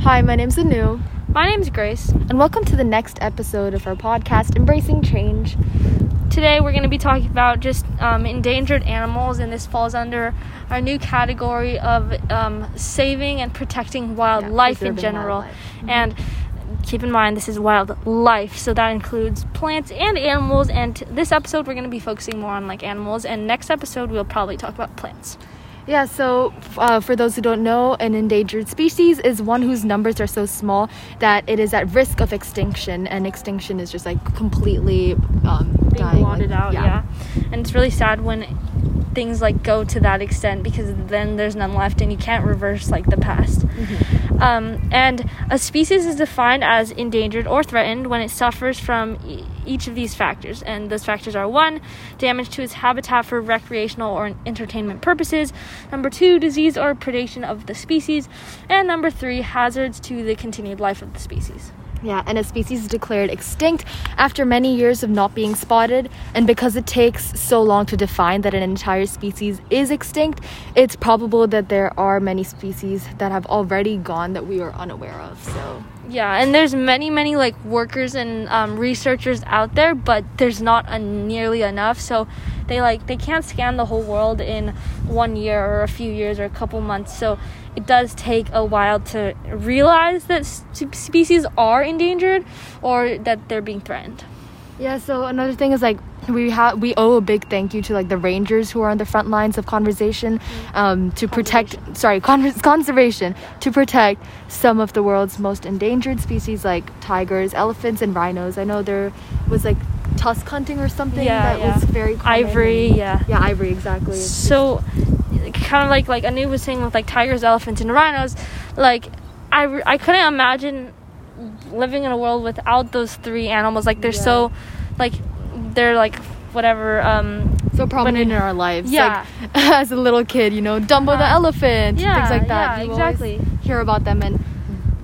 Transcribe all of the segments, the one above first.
Hi, my name's Anu, My name's Grace. and welcome to the next episode of our podcast, Embracing Change. Today we're going to be talking about just um, endangered animals, and this falls under our new category of um, saving and protecting wildlife in general. wildlife. And keep in mind, this is wildlife, so that includes plants and animals. And this episode, we're going to be focusing more on like animals, and next episode, we'll probably talk about plants. Yeah, so uh, for those who don't know, an endangered species is one whose numbers are so small that it is at risk of extinction, and extinction is just like completely um, being dying. blotted like, out, yeah. And it's really sad when things like go to that extent because then there's none left and you can't reverse like the past. Mm-hmm. Um, and a species is defined as endangered or threatened when it suffers from e- each of these factors. And those factors are one, damage to its habitat for recreational or entertainment purposes, number two, disease or predation of the species, and number three, hazards to the continued life of the species. Yeah, and a species is declared extinct after many years of not being spotted. And because it takes so long to define that an entire species is extinct, it's probable that there are many species that have already gone that we are unaware of. So, Yeah, and there's many, many like workers and um, researchers out there, but there's not a, nearly enough. So they like they can't scan the whole world in one year or a few years or a couple months. So it does take a while to realize that species are endangered or that they're being threatened. Yeah, so another thing is like we have we owe a big thank you to like the rangers who are on the front lines of conversation um, to protect sorry con- conservation to protect some of the world's most endangered species like tigers elephants and rhinos i know there was like tusk hunting or something Yeah, that yeah. was very common Ivory, yeah. yeah ivory exactly So kind of like like Anu was saying with like tigers, elephants, and rhinos, like I I couldn't imagine living in a world without those three animals. Like they're Yeah. so like they're like whatever um so prominent in our lives Yeah. like as a little kid you know dumbo the Uh, elephant yeah, things like that yeah, You exactly. hear about them and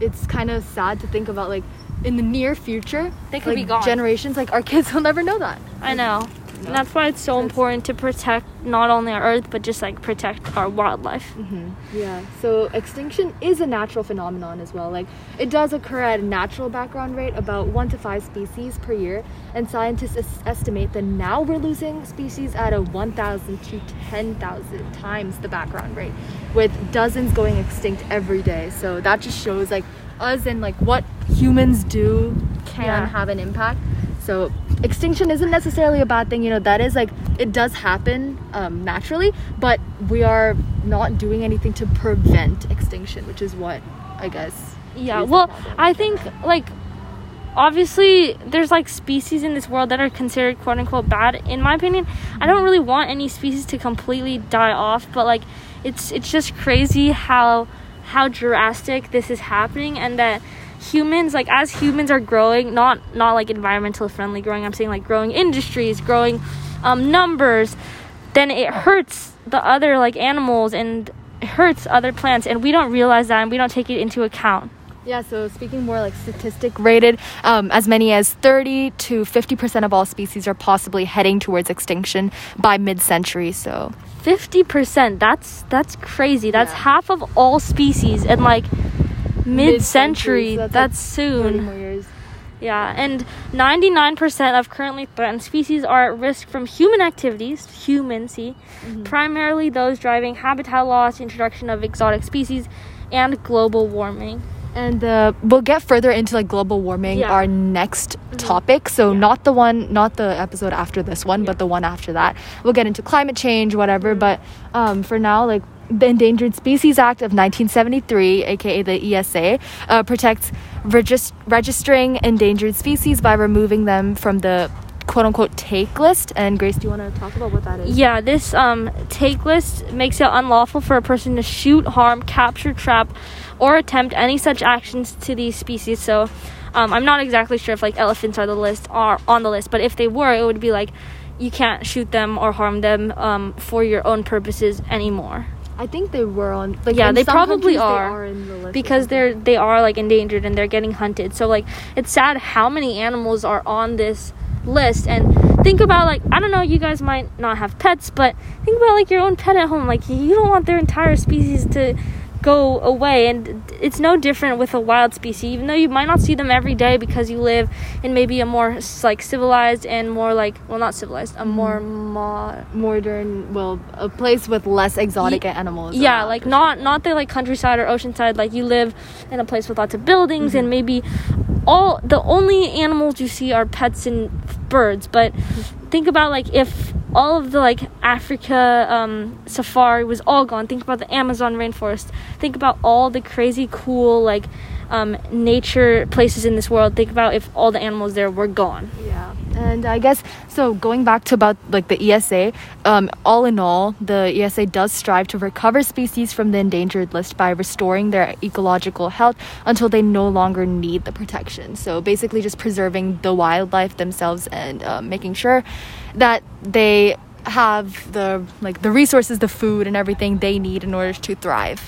it's kind of sad to think about like in the near future They could like, be gone. generations like our kids will never know that I know. And that's why it's so Because- important to protect not only our earth but just like protect our wildlife. Mm-hmm. Yeah. So extinction is a natural phenomenon as well. Like it does occur at a natural background rate about one to five species per year, and scientists es- estimate that now we're losing species at a 1,000 to 10,000 times the background rate, with dozens going extinct every day. So that just shows like us and like what humans do can Yeah. have an impact. So extinction isn't necessarily a bad thing. You know that is like it does happen um, naturally, but we are not doing anything to prevent extinction, which is what I guess. Yeah, well. I think like obviously there's like species in this world that are considered quote unquote bad. In my opinion, I don't really want any species to completely die off, but like it's it's just crazy how how drastic this is happening and that humans like as humans are growing not not like environmental friendly growing i'm saying like growing industries growing um, numbers then it hurts the other like animals and hurts other plants and we don't realize that and we don't take it into account Yeah. So speaking more like statistic rated, um, as many as 30 to 50 percent of all species are possibly heading towards extinction by mid-century. So 50% that's that's crazy that's Yeah. half of all species and like Mid-century, mid-century so that's, like soon more years. yeah and 99% of currently threatened species are at risk from human activities human see Mm-hmm. primarily those driving habitat loss introduction of exotic species and global warming And uh, we'll get further into like global warming, Yeah. our next topic. So Yeah. not the one, not the episode after this one, but the one after that. We'll get into climate change, whatever. But um, for now, like the Endangered Species Act of 1973, aka the ESA, uh, protects regis- registering endangered species by removing them from the quote unquote take list. And Grace, do you want to talk about what that is? Yeah, this um, take list makes it unlawful for a person to shoot, harm, capture, trap, or attempt any such actions to these species. So, um, I'm not exactly sure if like elephants are the list are on the list, but if they were, it would be like you can't shoot them or harm them um, for your own purposes anymore. I think they were on. Like, Yeah, they probably countries, they are, the because they're they are like endangered and they're getting hunted. So like it's sad how many animals are on this list and think about like I don't know you guys might not have pets but think about like your own pet at home like you don't want their entire species to go away. And it's no different with a wild species even though you might not see them every day because you live in maybe a more like civilized and more like well not civilized a more mm. mo- Modern, well, a place with less exotic Ye- animals. yeah uh, like for not not the like countryside or oceanside. Like you live in a place with lots of buildings mm-hmm. and maybe all the only animals you see are pets and birds. But mm-hmm. think about like if all of the like africa um, safari was all gone. Think about the amazon rainforest. Think about all the crazy cool like um, nature places in this world think about if all the animals there were gone Yeah, and I guess so. Going back to about like the ESA, um, all in all, the ESA does strive to recover species from the endangered list by restoring their ecological health until they no longer need the protection. So basically, just preserving the wildlife themselves and um, making sure that they have the like the resources, the food, and everything they need in order to thrive.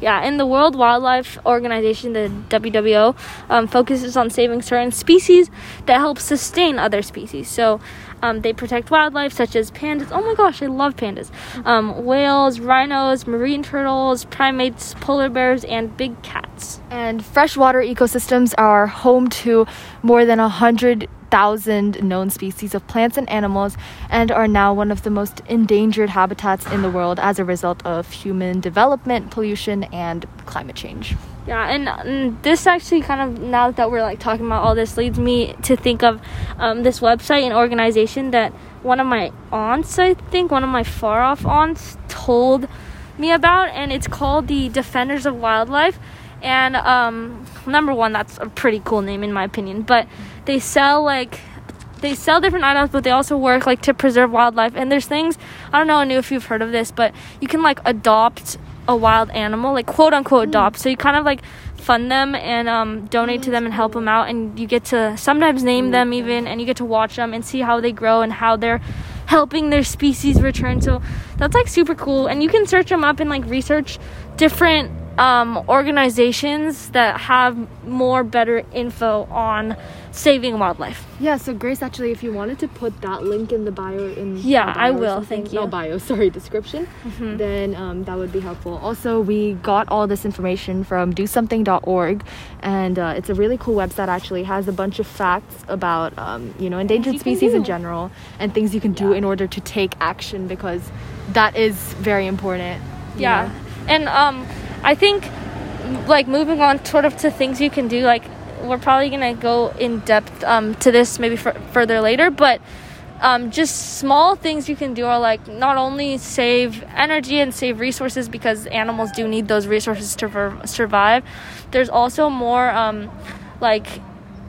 Yeah, and the World Wildlife Organization, the WWO, um, focuses on saving certain species that help sustain other species. So um, they protect wildlife such as pandas. Oh my gosh, I love pandas. Um, whales, rhinos, marine turtles, primates, polar bears, and big cats. And freshwater ecosystems are home to more than a hundred thousand known species of plants and animals and are now one of the most endangered habitats in the world as a result of human development, pollution, and climate change. Yeah, and, and this actually kind of now that we're like talking about all this leads me to think of um, this website and organization that one of my aunts, I think, one of my far off aunts told me about, and it's called the Defenders of Wildlife. And um, number one, that's a pretty cool name in my opinion. But they sell like they sell different items, but they also work like to preserve wildlife. And there's things I don't know, Anu, if you've heard of this, but you can like adopt a wild animal, like quote unquote adopt. So you kind of like fund them and um, donate to them and help them out, and you get to sometimes name them even, and you get to watch them and see how they grow and how they're helping their species return. So that's like super cool, and you can search them up and like research different um, organizations that have more better info on saving wildlife. Yeah, so Grace, actually, if you wanted to put that link in the bio, in Yeah, the I bio or will, thank you. No bio, sorry, description. Then um, that would be helpful. Also, we got all this information from DoSomething.org, and uh, it's a really cool website. Actually, It has a bunch of facts about um, you know endangered you species in general and things you can do Yeah. in order to take action because that is very important. yeah know? and um i think like moving on sort of to things you can do like we're probably gonna go in depth um to this maybe further later but um, just small things you can do are like not only save energy and save resources because animals do need those resources to ver- survive there's also more um, like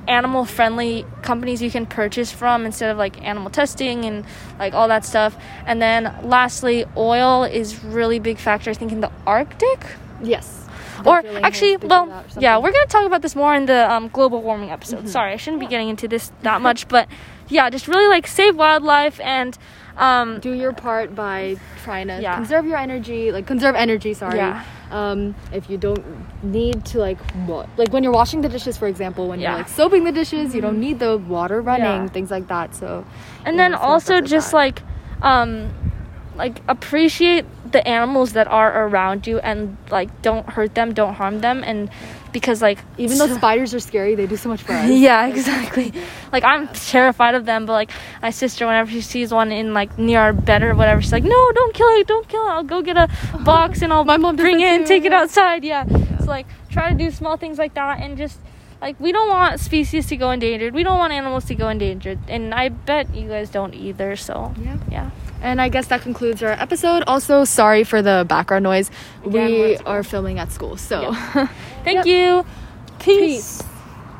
animal friendly companies you can purchase from instead of like animal testing and like all that stuff. And then lastly oil is really big factor i think in the arctic Yes. or actually has to do well yeah. Mm-hmm. we're gonna talk about this more in the um, global warming episode sorry i shouldn't be getting into this that much but yeah just really like save wildlife and um, do your part by trying to Yeah. conserve your energy like conserve energy sorry Yeah. um if you don't need to like what like when you're washing the dishes for example when Yeah. you're like soaping the dishes you don't need the water running Yeah. things like that so and then also just that. like um like appreciate the animals that are around you and like don't hurt them don't harm them and because like even though spiders are scary they do so much for us yeah exactly. Like i'm terrified of them but like my sister whenever she sees one in like near our bed or whatever she's like no don't kill it don't kill it. I'll go get a box and i'll My mom bring it and take it yeah. outside. Yeah so like try to do small things like that and just like we don't want species to go endangered. We don't want animals to go endangered and i bet you guys don't either so Yeah. yeah and i guess that concludes our episode. Also sorry for the background noise. Again, we are filming at school so thank you. Peace. peace